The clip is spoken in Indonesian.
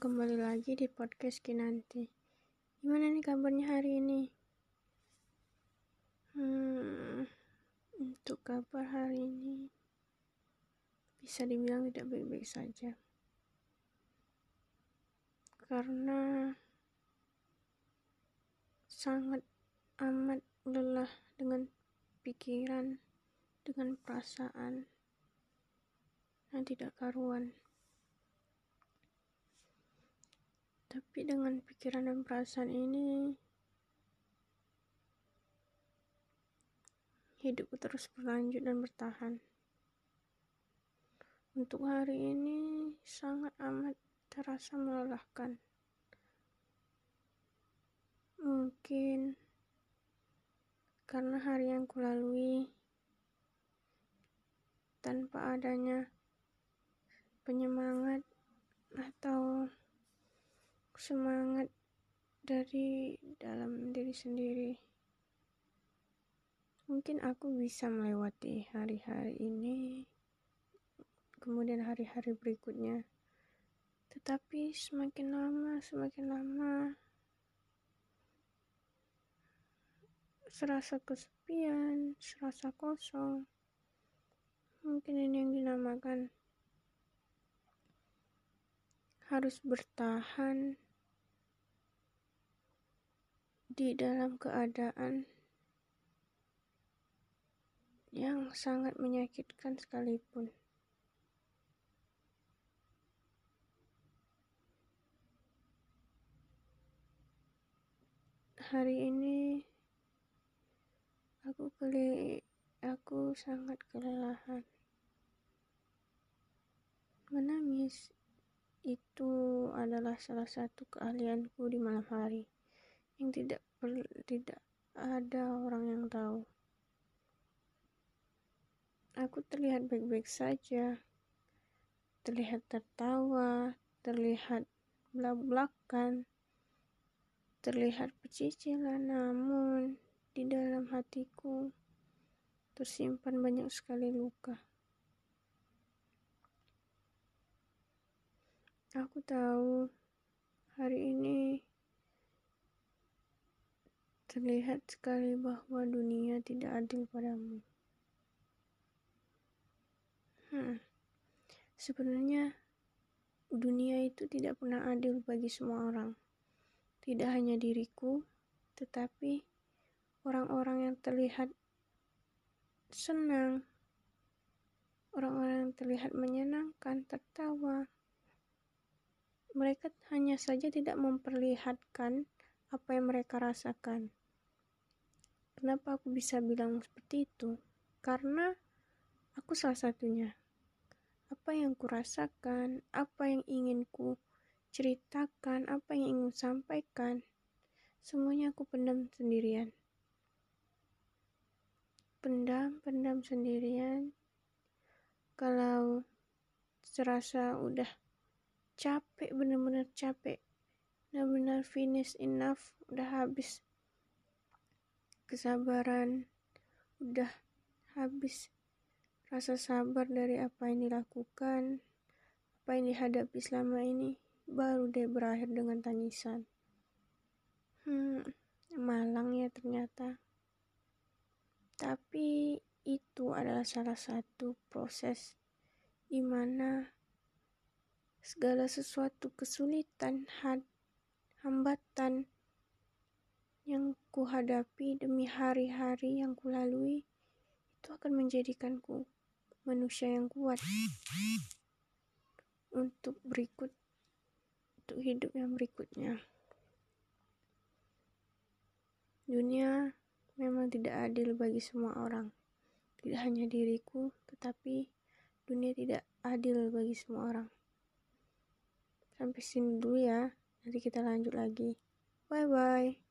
kembali lagi di podcast Kinanti. Gimana nih kabarnya hari ini? Hmm, untuk kabar hari ini bisa dibilang tidak baik-baik saja. Karena sangat amat lelah dengan pikiran, dengan perasaan yang tidak karuan. Tapi dengan pikiran dan perasaan ini, hidupku terus berlanjut dan bertahan. Untuk hari ini sangat amat terasa melelahkan. Mungkin karena hari yang kulalui tanpa adanya penyemangat semangat dari dalam diri sendiri. Mungkin aku bisa melewati hari-hari ini, kemudian hari-hari berikutnya. Tetapi semakin lama, semakin lama, serasa kesepian, serasa kosong. Mungkin ini yang dinamakan harus bertahan di dalam keadaan yang sangat menyakitkan sekalipun. Hari ini aku keli aku sangat kelelahan. Menangis itu adalah salah satu keahlianku di malam hari yang tidak per, tidak ada orang yang tahu. Aku terlihat baik-baik saja, terlihat tertawa, terlihat belak-belakan, terlihat pecicilan, namun di dalam hatiku tersimpan banyak sekali luka. Aku tahu hari ini Terlihat sekali bahwa dunia tidak adil padamu. Hmm. Sebenarnya dunia itu tidak pernah adil bagi semua orang. Tidak hanya diriku, tetapi orang-orang yang terlihat senang, orang-orang yang terlihat menyenangkan, tertawa. Mereka hanya saja tidak memperlihatkan apa yang mereka rasakan. Kenapa aku bisa bilang seperti itu? Karena aku salah satunya. Apa yang kurasakan, apa yang ingin ku ceritakan, apa yang ingin sampaikan, semuanya aku pendam sendirian. Pendam, pendam sendirian. Kalau serasa udah capek, bener-bener capek, benar-benar finish enough, udah habis kesabaran. Udah habis. Rasa sabar dari apa yang dilakukan apa yang dihadapi selama ini baru deh berakhir dengan tangisan. Hmm malang ya ternyata. Tapi itu adalah salah satu proses di mana segala sesuatu kesulitan, hambatan, yang kuhadapi demi hari-hari yang kulalui itu akan menjadikanku manusia yang kuat untuk berikut untuk hidup yang berikutnya. Dunia memang tidak adil bagi semua orang. Tidak hanya diriku, tetapi dunia tidak adil bagi semua orang. Sampai sini dulu ya. Nanti kita lanjut lagi. Bye bye.